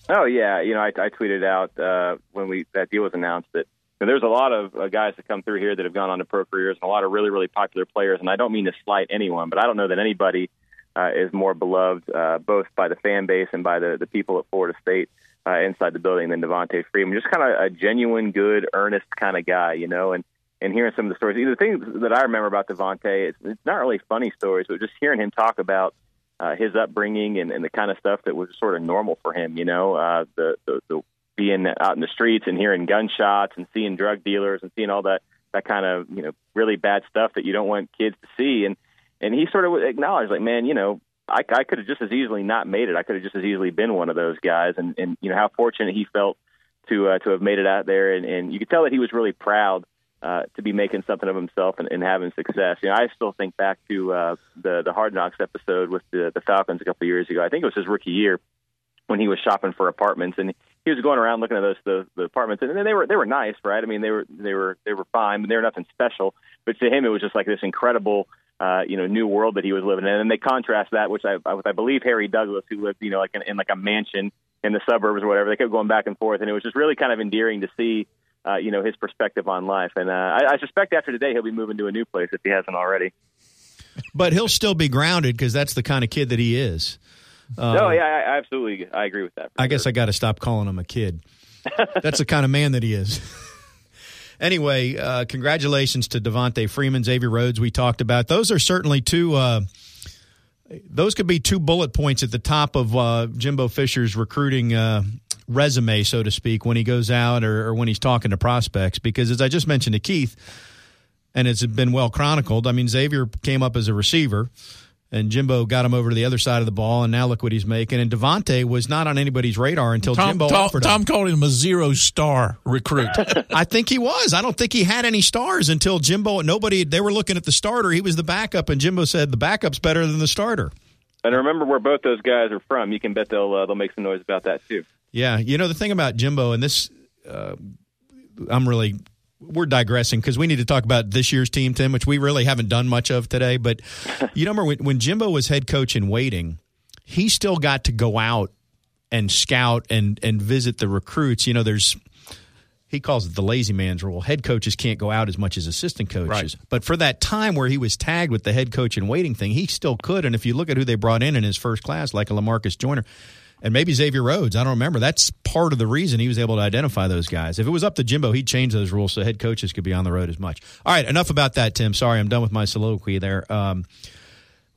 Oh yeah, you know, I, I tweeted out uh, when we that deal was announced that you know, there's a lot of uh, guys that come through here that have gone on to pro careers, and a lot of really really popular players. And I don't mean to slight anyone, but I don't know that anybody uh, is more beloved uh, both by the fan base and by the the people at Florida State. Uh, inside the building than Devonta Freeman, just kind of a genuine, good, earnest kind of guy, you know. And and hearing some of the stories, the things that I remember about Devonta, it's, it's not really funny stories, but just hearing him talk about uh, his upbringing and, and the kind of stuff that was sort of normal for him. You know, uh, the, the the being out in the streets and hearing gunshots and seeing drug dealers and seeing all that that kind of you know really bad stuff that you don't want kids to see. And and he sort of acknowledged like, man, you know, I, I could have just as easily not made it. I could have just as easily been one of those guys. And and you know how fortunate he felt to uh, to have made it out there. And, and you could tell that he was really proud. Uh, to be making something of himself and, and having success, you know, I still think back to uh, the the Hard Knocks episode with the, the Falcons a couple of years ago. I think it was his rookie year when he was shopping for apartments, and he was going around looking at those the, the apartments, and they were they were nice, right? I mean, they were they were they were fine, but they were nothing special. But to him, it was just like this incredible, uh, you know, new world that he was living in. And they contrast that, which I, with I believe Harry Douglas, who lived, you know, like in, in like a mansion in the suburbs or whatever. They kept going back and forth, and it was just really kind of endearing to see uh, you know his perspective on life. And uh, I, I suspect after today he'll be moving to a new place if he hasn't already. But he'll still be grounded because that's the kind of kid that he is. Uh, no, yeah, I, I absolutely, I agree with that. I guess I got to stop calling him a kid. that's the kind of man that he is. *laughs* anyway, uh, congratulations to Devonta Freeman, Xavier Rhodes. We talked about those are certainly two. Uh, those could be two bullet points at the top of uh, Jimbo Fisher's recruiting uh, resume, so to speak, when he goes out or, or when he's talking to prospects. Because as I just mentioned to Keith, and it's been well chronicled. I mean, Xavier came up as a receiver, and Jimbo got him over to the other side of the ball, and now look what he's making. And Devonta was not on anybody's radar until Tom, Jimbo Tom, offered Tom him. called him a zero star recruit. *laughs* I think he was. I don't think he had any stars until Jimbo. Nobody. They were looking at the starter. He was the backup, and Jimbo said the backup's better than the starter. And remember where both those guys are from. You can bet they'll uh, they'll make some noise about that too. Yeah, you know the thing about Jimbo, and this, uh, I'm really we're digressing because we need to talk about this year's team, Tim, which we really haven't done much of today. But *laughs* you remember when, when Jimbo was head coach in waiting, he still got to go out and scout and and visit the recruits. You know, there's he calls it the lazy man's rule. Head coaches can't go out as much as assistant coaches. Right. But for that time where he was tagged with the head coach in waiting thing, he still could. And if you look at who they brought in in his first class, like a Lamarcus Joyner, and maybe Xavier Rhodes. I don't remember. That's part of the reason he was able to identify those guys. If it was up to Jimbo, he'd change those rules so head coaches could be on the road as much. All right, enough about that, Tim. Sorry, I'm done with my soliloquy there. Um,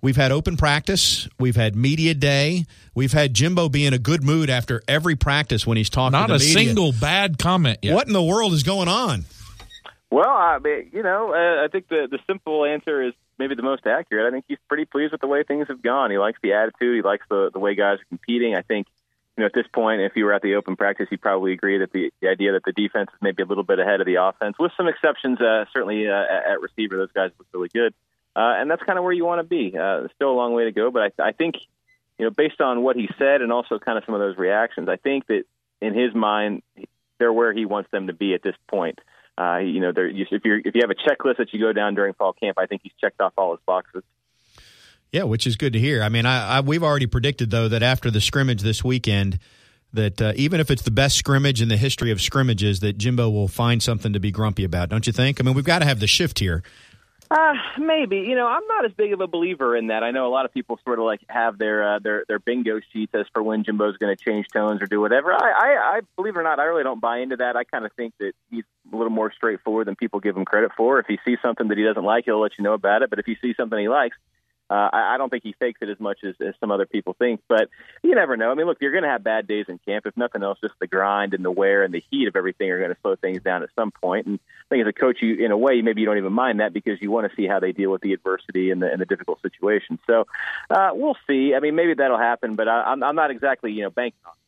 we've had open practice. We've had media day. We've had Jimbo be in a good mood after every practice when he's talking Not to a media. single bad comment yet. What in the world is going on? Well, I mean, you know, uh, I think the the simple answer is maybe the most accurate. I think he's pretty pleased with the way things have gone. He likes the attitude. He likes the the way guys are competing. I think you know, at this point, if you were at the open practice, you'd probably agree that the, the idea that the defense is maybe a little bit ahead of the offense, with some exceptions, uh, certainly uh, at, at receiver, those guys look really good. Uh, and that's kind of where you want to be. Uh, still a long way to go, but I, I think, you know, based on what he said and also kind of some of those reactions, I think that in his mind, they're where he wants them to be at this point. Uh, you know, there, if you if you have a checklist that you go down during fall camp, I think he's checked off all his boxes. Yeah, which is good to hear. I mean, I, I we've already predicted though that after the scrimmage this weekend, that uh, even if it's the best scrimmage in the history of scrimmages, that Jimbo will find something to be grumpy about. Don't you think? I mean, we've got to have the shift here. Uh, maybe. You know, I'm not as big of a believer in that. I know a lot of people sort of like have their uh, their their bingo sheets as for when Jimbo's going to change tones or do whatever. I, I, I believe it or not, I really don't buy into that. I kind of think that he's a little more straightforward than people give him credit for. If he sees something that he doesn't like, he'll let you know about it. But if he sees something he likes, uh, I, I don't think he fakes it as much as, as some other people think, but you never know. I mean, look, you're going to have bad days in camp. If nothing else, just the grind and the wear and the heat of everything are going to slow things down at some point. And I think as a coach, you in a way, maybe you don't even mind that because you want to see how they deal with the adversity and the, and the difficult situation. So uh, we'll see. I mean, maybe that'll happen, but I, I'm, I'm not exactly you know banking on. it.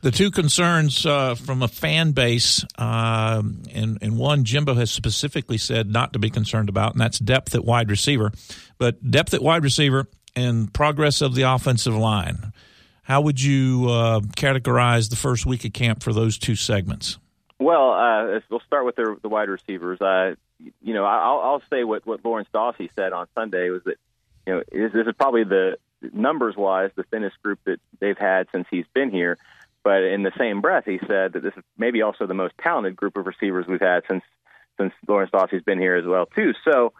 The two concerns uh, from a fan base, uh, and, and one Jimbo has specifically said not to be concerned about, and that's depth at wide receiver. But depth at wide receiver and progress of the offensive line. How would you uh, categorize the first week of camp for those two segments? Well, uh, we'll start with the, the wide receivers. Uh, you know, I'll, I'll say what, what Lawrence Dawsey said on Sunday was that, you know, this, is probably the numbers wise the thinnest group that they've had since he's been here. But in the same breath, he said that this is maybe also the most talented group of receivers we've had since since Lawrence Dawsey's been here as well too. So,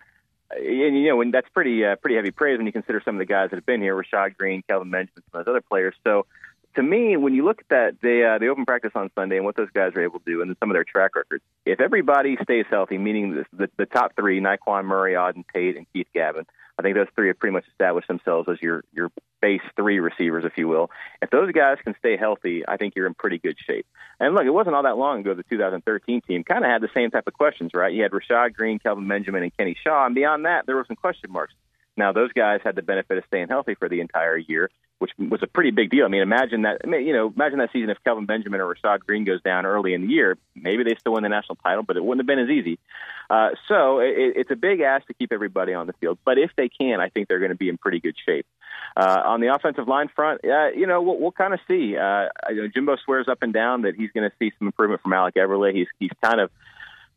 and you know, when that's pretty uh, pretty heavy praise when you consider some of the guys that have been here, Rashad Greene, Kelvin Benjamin, some of those other players. So, to me, when you look at that, the uh, the open practice on Sunday and what those guys are able to do, and some of their track records, if everybody stays healthy, meaning the the, the top three, Nyqwan Murray, Auden Tate, and Keith Gavin, I think those three have pretty much established themselves as your your base three receivers, if you will. If those guys can stay healthy, I think you're in pretty good shape. And look, it wasn't all that long ago the 2013 team kind of had the same type of questions, right? You had Rashad Greene, Kelvin Benjamin, and Kenny Shaw, and beyond that, there were some question marks. Now, those guys had the benefit of staying healthy for the entire year, which was a pretty big deal. I mean, imagine that. You know, imagine that season if Kelvin Benjamin or Rashad Greene goes down early in the year. Maybe they still win the national title, but it wouldn't have been as easy. Uh, so it, it's a big ask to keep everybody on the field. But if they can, I think they're going to be in pretty good shape. Uh, on the offensive line front, uh, you know, we'll, we'll kind of see. Uh, you know, Jimbo swears up and down that he's going to see some improvement from Alec Eberle. He's he's kind of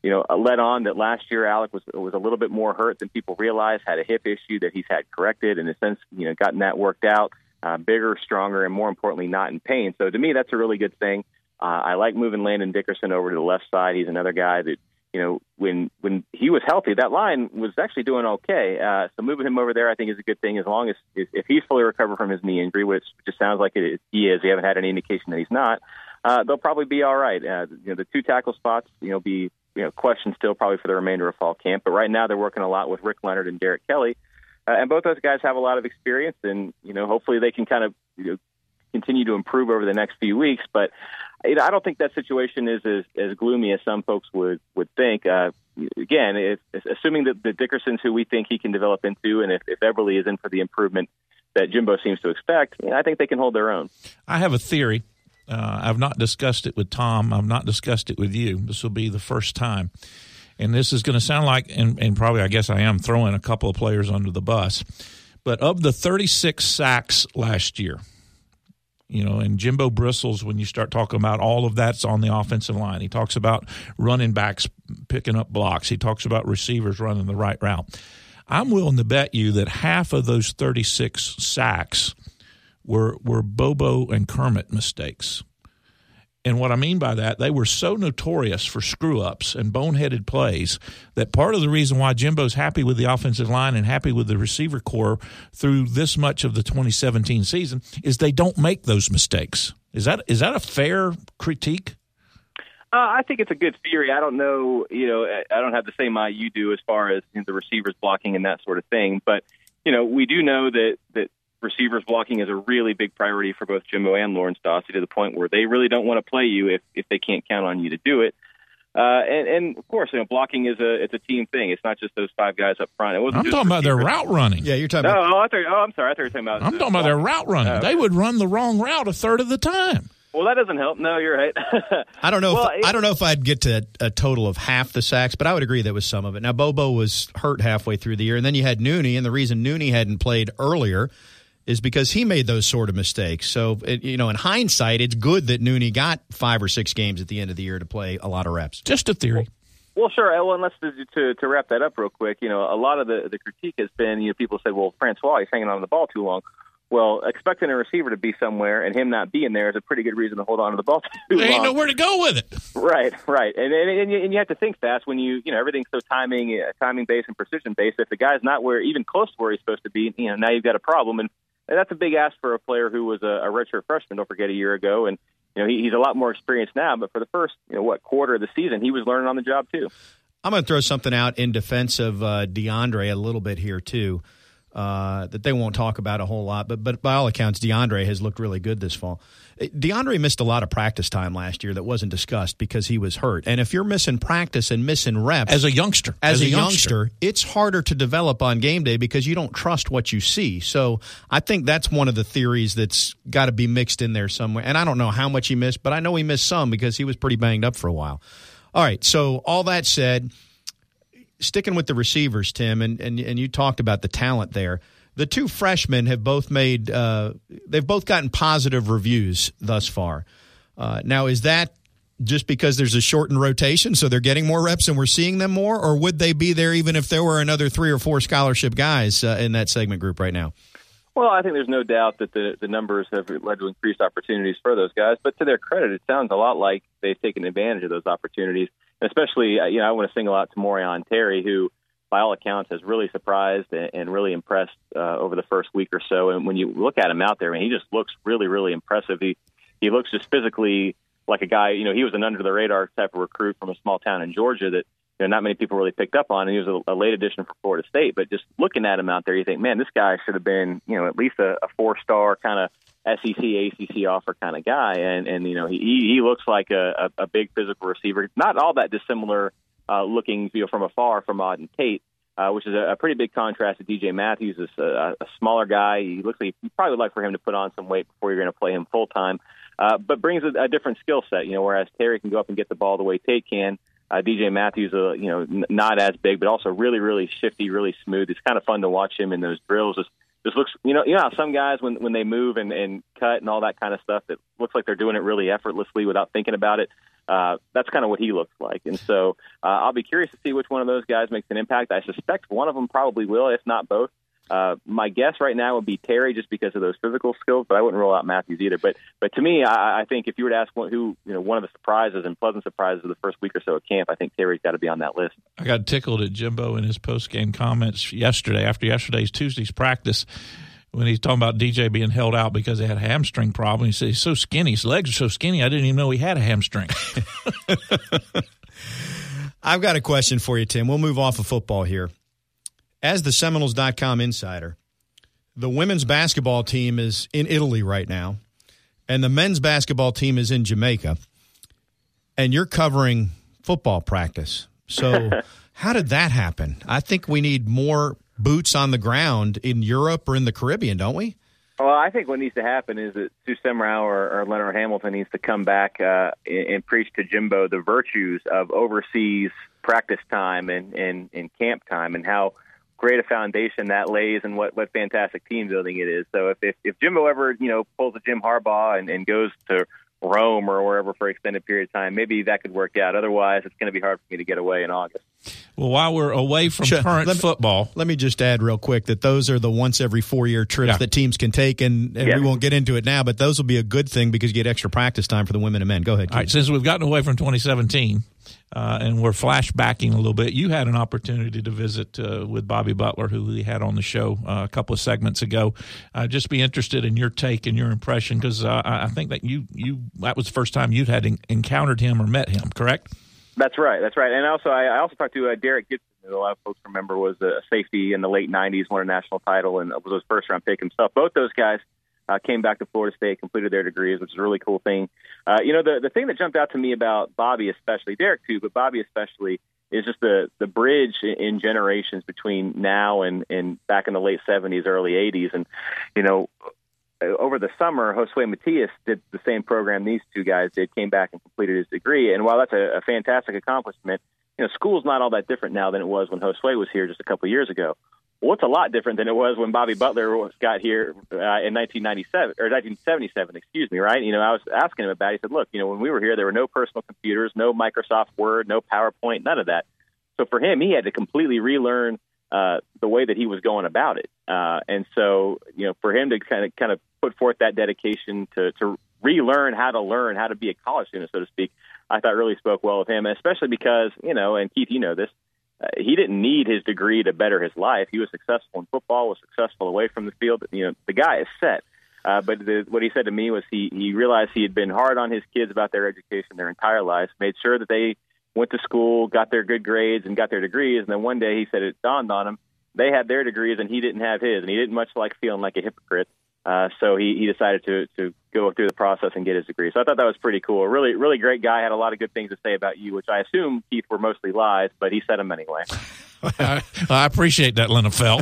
you know, led on that last year Alec was was a little bit more hurt than people realized, had a hip issue that he's had corrected, and a sense, you know, gotten that worked out, uh, bigger, stronger, and more importantly, not in pain. So to me, that's a really good thing. Uh, I like moving Landon Dickerson over to the left side. He's another guy that, you know, when when he was healthy, that line was actually doing okay. Uh, so moving him over there, I think, is a good thing as long as if, he's fully recovered from his knee injury, which just sounds like it is, he is. We haven't had any indication that he's not. Uh, they'll probably be all right. Uh, you know, the two tackle spots, you know, be you know, question still probably for the remainder of fall camp. But right now they're working a lot with Rick Leonard and Derrick Kelly, uh, and both those guys have a lot of experience, and you know, hopefully they can kind of you know, continue to improve over the next few weeks. But you know, I don't think that situation is as, as gloomy as some folks would would think. Uh, again, if, assuming that the Dickersons who we think he can develop into, and if, if Eberle is in for the improvement that Jimbo seems to expect, you know, I think they can hold their own. I have a theory uh, I've not discussed it with Tom. I've not discussed it with you. This will be the first time. And this is going to sound like, and, and probably I guess I am throwing a couple of players under the bus. But of the 36 sacks last year, you know, and Jimbo bristles when you start talking about all of that's on the offensive line. He talks about running backs picking up blocks. He talks about receivers running the right route. I'm willing to bet you that half of those 36 sacks were were Bobo and Kermit mistakes. And what I mean by that, they were so notorious for screw ups and boneheaded plays that part of the reason why Jimbo's happy with the offensive line and happy with the receiver corps through this much of the 2017 season is they don't make those mistakes. Is that is that a fair critique? Uh, I think it's a good theory. I don't know, you know, I don't have the same eye you do as far as you know, the receivers blocking and that sort of thing. But you know, we do know that that receivers blocking is a really big priority for both Jimbo and Lawrence Dawsey to the point where they really don't want to play you if if they can't count on you to do it. Uh, and, and of course, you know, blocking is a it's a team thing. It's not just those five guys up front. It wasn't. I'm talking about their route running. Yeah, you're talking. No, about... oh, I thought, oh, I'm sorry. I thought you were talking about. I'm talking about their route running. Uh, they would run the wrong route a third of the time. Well, that doesn't help. No, you're right. *laughs* I don't know. Well, if, it- I don't know if I'd get to a total of half the sacks, but I would agree that was some of it. Now Bobo was hurt halfway through the year, and then you had Nooney, and the reason Nooney hadn't played earlier is because he made those sort of mistakes. So, it, you know, in hindsight, it's good that Nooney got five or six games at the end of the year to play a lot of reps. Just a theory. Well, sure. Well, and let's to to wrap that up real quick. You know, a lot of the the critique has been, you know, people say, well, Francois, he's hanging on to the ball too long. Well, expecting a receiver to be somewhere and him not being there is a pretty good reason to hold on to the ball too They ain't nowhere to go with it. Right, right, and and, and, you, and you have to think fast when you you know everything's so timing uh, timing based and precision based. If the guy's not where even close to where he's supposed to be, you know now you've got a problem, and, and that's a big ask for a player who was a, a redshirt freshman. Don't forget a year ago, and you know he, he's a lot more experienced now. But for the first you know what quarter of the season, he was learning on the job too. I'm going to throw something out in defense of uh, Deondre a little bit here too. Uh, that they won't talk about a whole lot, but but by all accounts, Deondre has looked really good this fall. Uh, Deondre missed a lot of practice time last year that wasn't discussed because he was hurt. And if you're missing practice and missing reps As a youngster. as, a, youngster, it's harder to develop on game day because you don't trust what you see. So I think that's one of the theories that's got to be mixed in there somewhere. And I don't know how much he missed, but I know he missed some because he was pretty banged up for a while. All right. So all that said, sticking with the receivers, Tim, and, and and you talked about the talent there. The two freshmen have both made uh, they've both gotten positive reviews thus far. Uh, now, is that just because there's a shortened rotation, so they're getting more reps and we're seeing them more, or would they be there even if there were another three or four scholarship guys uh, in that segment group right now? Well, I think there's no doubt that the the numbers have led to increased opportunities for those guys. But to their credit, it sounds a lot like they've taken advantage of those opportunities. Especially, uh, you know, I want to single out Tamorrion Terry, who, by all accounts, has really surprised and, and really impressed uh, over the first week or so. And when you look at him out there, I mean, he just looks really, really impressive. He he looks just physically like a guy. You know, he was an under the radar type of recruit from a small town in Georgia that you know not many people really picked up on. And he was a, a late addition for Florida State. But just looking at him out there, you think, man, this guy should have been you know at least a, a four star kind of SEC, ACC offer kind of guy, and and you know he he looks like a, a, a big physical receiver, not all that dissimilar uh, looking you know from afar from Auden Tate, uh, which is a, a pretty big contrast to DJ Matthews. Is a, a smaller guy. He looks like you probably would like for him to put on some weight before you're going to play him full time, uh, but brings a, a different skill set. You know, whereas Terry can go up and get the ball the way Tate can. Uh, DJ Matthews, uh, you know, n- not as big, but also really, really shifty, really smooth. It's kind of fun to watch him in those drills. Just just looks you know you know some guys when when they move and and cut and all that kind of stuff it looks like they're doing it really effortlessly without thinking about it. Uh that's kind of what he looks like. And so uh, I'll be curious to see which one of those guys makes an impact. I suspect one of them probably will if not both uh, my guess right now would be Terry, just because of those physical skills, but I wouldn't rule out Matthews either. But but to me, I, I think if you were to ask what, who you know one of the surprises and pleasant surprises of the first week or so at camp, I think Terry's got to be on that list. I got tickled at Jimbo in his post game comments yesterday after yesterday's Tuesday's practice when he's talking about DJ being held out because he had a hamstring problem. He said he's so skinny, his legs are so skinny, I didn't even know he had a hamstring. *laughs* I've got a question for you, Tim. We'll move off of football here. As the Seminoles.com insider, the women's basketball team is in Italy right now, and the men's basketball team is in Jamaica, and you're covering football practice. So, *laughs* how did that happen? I think we need more boots on the ground in Europe or in the Caribbean, don't we? Well, I think what needs to happen is that Sue Semrau or, or Leonard Hamilton needs to come back uh, and, and preach to Jimbo the virtues of overseas practice time and, and, and camp time and how – great a foundation that lays and what, what fantastic team building it is. So if, if, if Jimbo ever, you know, pulls a Jim Harbaugh and, and goes to Rome or wherever for an extended period of time, maybe that could work out. Otherwise, it's going to be hard for me to get away in August. Well, while we're away from Sure. current Let me- football, Let me just add real quick that those are the once every four year trips Yeah. that teams can take, and, and Yeah. we won't get into it now, but those will be a good thing because you get extra practice time for the women and men. Go ahead. all right, since we've gotten away from 2017 uh, and we're flashbacking a little bit, you had an opportunity to visit uh, with Bobby Butler, who we had on the show uh, a couple of segments ago. Uh, just be interested in your take and your impression because uh, I think that you you that was the first time you'd had en- encountered him or met him, correct? That's right. That's right. And also, I, I also talked to uh, Derrick Gibson, who a lot of folks remember was a safety in the late '90s, won a national title, and was his first round pick himself. Both those guys uh, came back to Florida State, completed their degrees, which is a really cool thing. Uh, you know, the the thing that jumped out to me about Bobby, especially Derek too, but Bobby especially, is just the the bridge in, generations between now and and back in the late '70s, early '80s, and you know. Over the summer, Josue Matias did the same program these two guys did, came back and completed his degree. And while that's a, a fantastic accomplishment, you know, school's not all that different now than it was when Josue was here just a couple years ago. Well, it's a lot different than it was when Bobby Butler got here uh, in 1997 or 1977. Excuse me, right? You know, I was asking him about. It. He said, "Look, you know, when we were here, there were no personal computers, no Microsoft Word, no PowerPoint, none of that. So for him, he had to completely relearn uh, the way that he was going about it. Uh, and so, you know, for him to kind of kind of put forth that dedication to to relearn how to learn how to be a college student, so to speak, I thought really spoke well of him, especially because you know, and Keith, you know this. Uh, he didn't need his degree to better his life. He was successful in football, was successful away from the field. You know, the guy is set. Uh, but the, what he said to me was he he realized he had been hard on his kids about their education their entire lives, made sure that they went to school, got their good grades, and got their degrees. And then one day he said it dawned on him they had their degrees and he didn't have his, and he didn't much like feeling like a hypocrite. Uh, so he, he decided to to go through the process and get his degree. So I thought that was pretty cool. Really really great guy. Had a lot of good things to say about you, which I assume Keith were mostly lies, but he said them anyway. I, I appreciate that, Linafelt.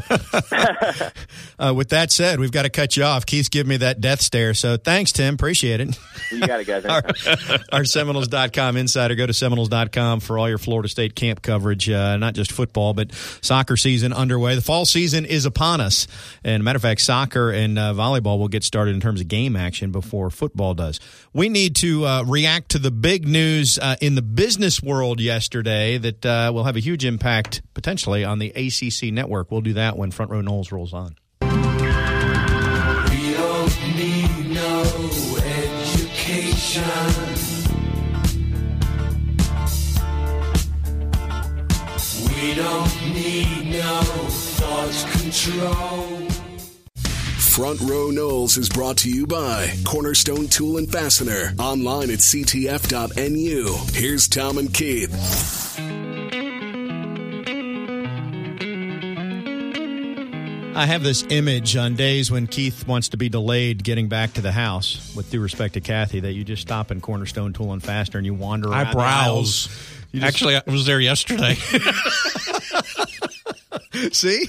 *laughs* *laughs* Uh, with that said, we've got to cut you off. Keith's giving me that death stare. So thanks, Tim. Appreciate it. You got it, guys. *laughs* our, our Seminoles.com insider. Go to Seminoles.com for all your Florida State camp coverage, uh, not just football, but soccer season underway. The fall season is upon us. And matter of fact, soccer and uh, volleyball will get started in terms of game action before football does. We need to uh, react to the big news uh, in the business world yesterday that uh, will have a huge impact potentially on the ACC network. We'll do that when Front Row Noles rolls on. We don't need no education. We We don't need no thought control. Front Row Noles is brought to you by Cornerstone Tool and Fastener. Online at ctf.nu. Here's Tom and Keith. I have this image on days when Keith wants to be delayed getting back to the house, with due respect to Kathy, that you just stop in Cornerstone Tool and Fastener and you wander around. I browse. Just- Actually, I was there yesterday. *laughs* see?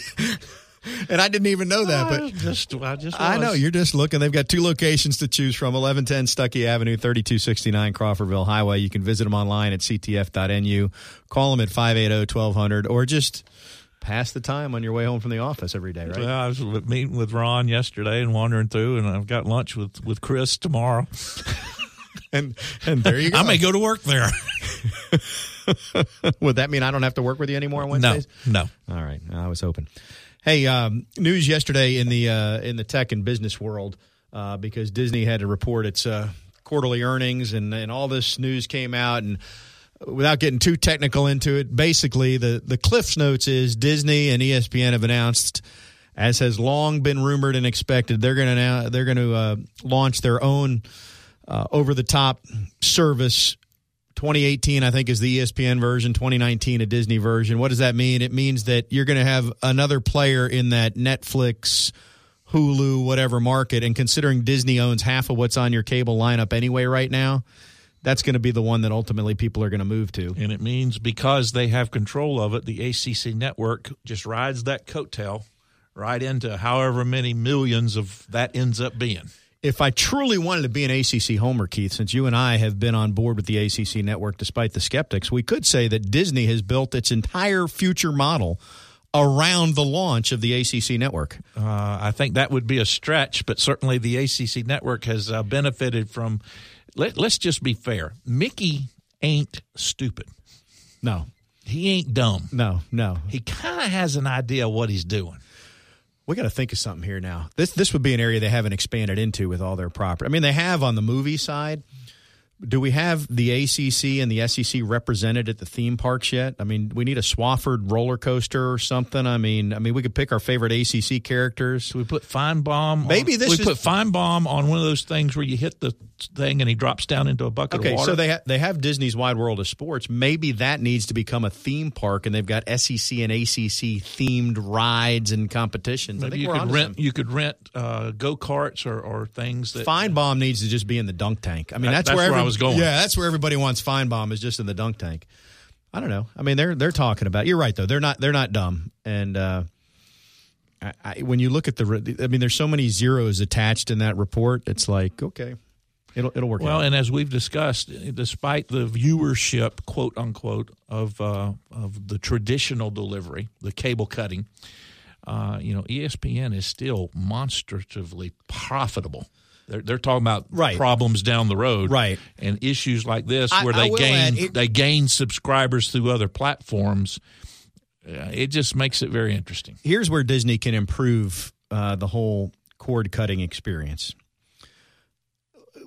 And I didn't even know that, but I just, I just, I know you're just looking. They've got two locations to choose from: 1110 Stuckey Avenue, 3269 Crawfordville Highway. You can visit them online at ctf.nu. Call them at 580-1200, or just pass the time on your way home from the office every day. Right? Well, I was meeting with Ron yesterday and wandering through, and I've got lunch with, with Chris tomorrow. *laughs* And and there you go. I may go to work there. *laughs* *laughs* Would that mean I don't have to work with you anymore on no, Wednesdays? no. All right, I was hoping. Hey, um, news yesterday in the uh, in the tech and business world uh, because Disney had to report its uh, quarterly earnings and and all this news came out and without getting too technical into it, basically the the Cliffs notes is Disney and ESPN have announced. As has long been rumored and expected, they're going to they're going to uh, launch their own uh, over the top service 2018 i think is the espn version 2019 a disney version what does that mean it means that you're going to have another player in that netflix hulu whatever market and considering disney owns half of what's on your cable lineup anyway right now that's going to be the one that ultimately people are going to move to And it means because they have control of it, the ACC network just rides that coattail right into however many millions of that ends up being. if I truly wanted to be an ACC homer, Keith, since you and I have been on board with the ACC network despite the skeptics, we could say that Disney has built its entire future model around the launch of the ACC network. Uh, I think that would be a stretch, but certainly the ACC network has uh, benefited from. Let, let's just be fair. Mickey ain't stupid. No, He ain't dumb. no, no. He kind of has an idea what he's doing. We got to think of something here now. This this would be an area they haven't expanded into with all their property. I mean, they have on the movie side. Do we have the ACC and the SEC represented at the theme parks yet? I mean, we need a Swofford roller coaster or something. I mean, I mean, we could pick our favorite ACC characters. We put Finebaum. Maybe on, this we is- put Finebaum on one of those things where you hit the thing and he drops down into a bucket Okay, of water. so they ha- they have Disney's Wide World of Sports. Maybe that needs to become a theme park, and they've got SEC and ACC themed rides and competitions. I Maybe think you could rent you could rent uh, go karts or, or things that Finebaum needs to just be in the dunk tank. I mean, That- that's, that's where, where I was going. Yeah, that's where everybody wants Finebaum is just in the dunk tank. I don't know. I mean, they're they're talking about. You're right though. They're not they're not dumb. And uh, I, I, when you look at the, I mean, there's so many zeros attached in that report. It's like okay, it'll it'll work Well, out. and as we've discussed, despite the viewership, quote unquote, of uh, of the traditional delivery, the cable cutting, uh, you know, ESPN is still monstrously profitable. They're, they're talking about Right. problems down the road, Right. and issues like this I- where they gain it- they gain subscribers through other platforms. Uh, it just makes it very interesting. here's where Disney can improve uh, the whole cord cutting experience.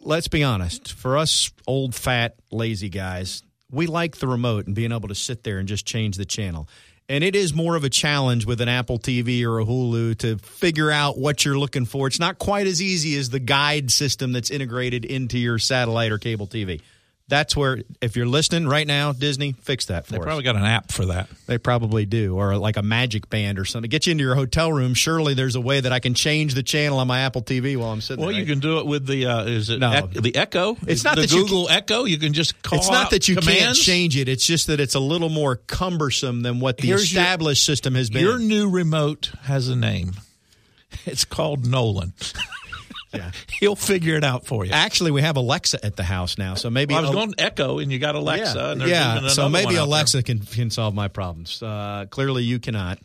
Let's be honest. For us old, fat, lazy guys, we like the remote and being able to sit there and just change the channel. And it is more of a challenge with an Apple TV or a Hulu to figure out what you're looking for. It's not quite as easy as the guide system that's integrated into your satellite or cable TV. That's where, if you're listening right now, Disney, fix that for They us. They probably got an app for that. They probably do, or like a magic band or something. Get you into your hotel room. Surely there's a way that I can change the channel on my Apple TV while I'm sitting there. Well, there. you can do it with the uh, is it No. Ec- the Echo? It's not the that you Google Echo. You can just call. It's not that you can't change it. It's just that it's a little more cumbersome than what the Here's your- established system has been. Your new remote has a name. It's called Nolan. *laughs* Yeah. *laughs* He'll figure it out for you. Actually, we have Alexa at the house now, so maybe Well, I was Al- going Echo, and you got Alexa. Yeah, and yeah. So maybe Alexa can can solve my problems. Uh, clearly, you cannot,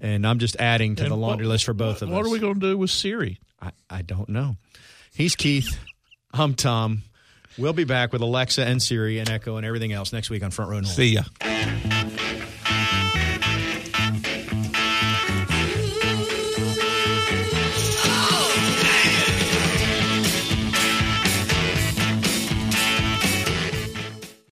and I'm just adding to there. the laundry what- list for both of us. What are we going to do with Siri? I, I don't know. He's Keith. I'm Tom. We'll be back with Alexa and Siri and Echo and everything else next week on Front Row Noles. See ya.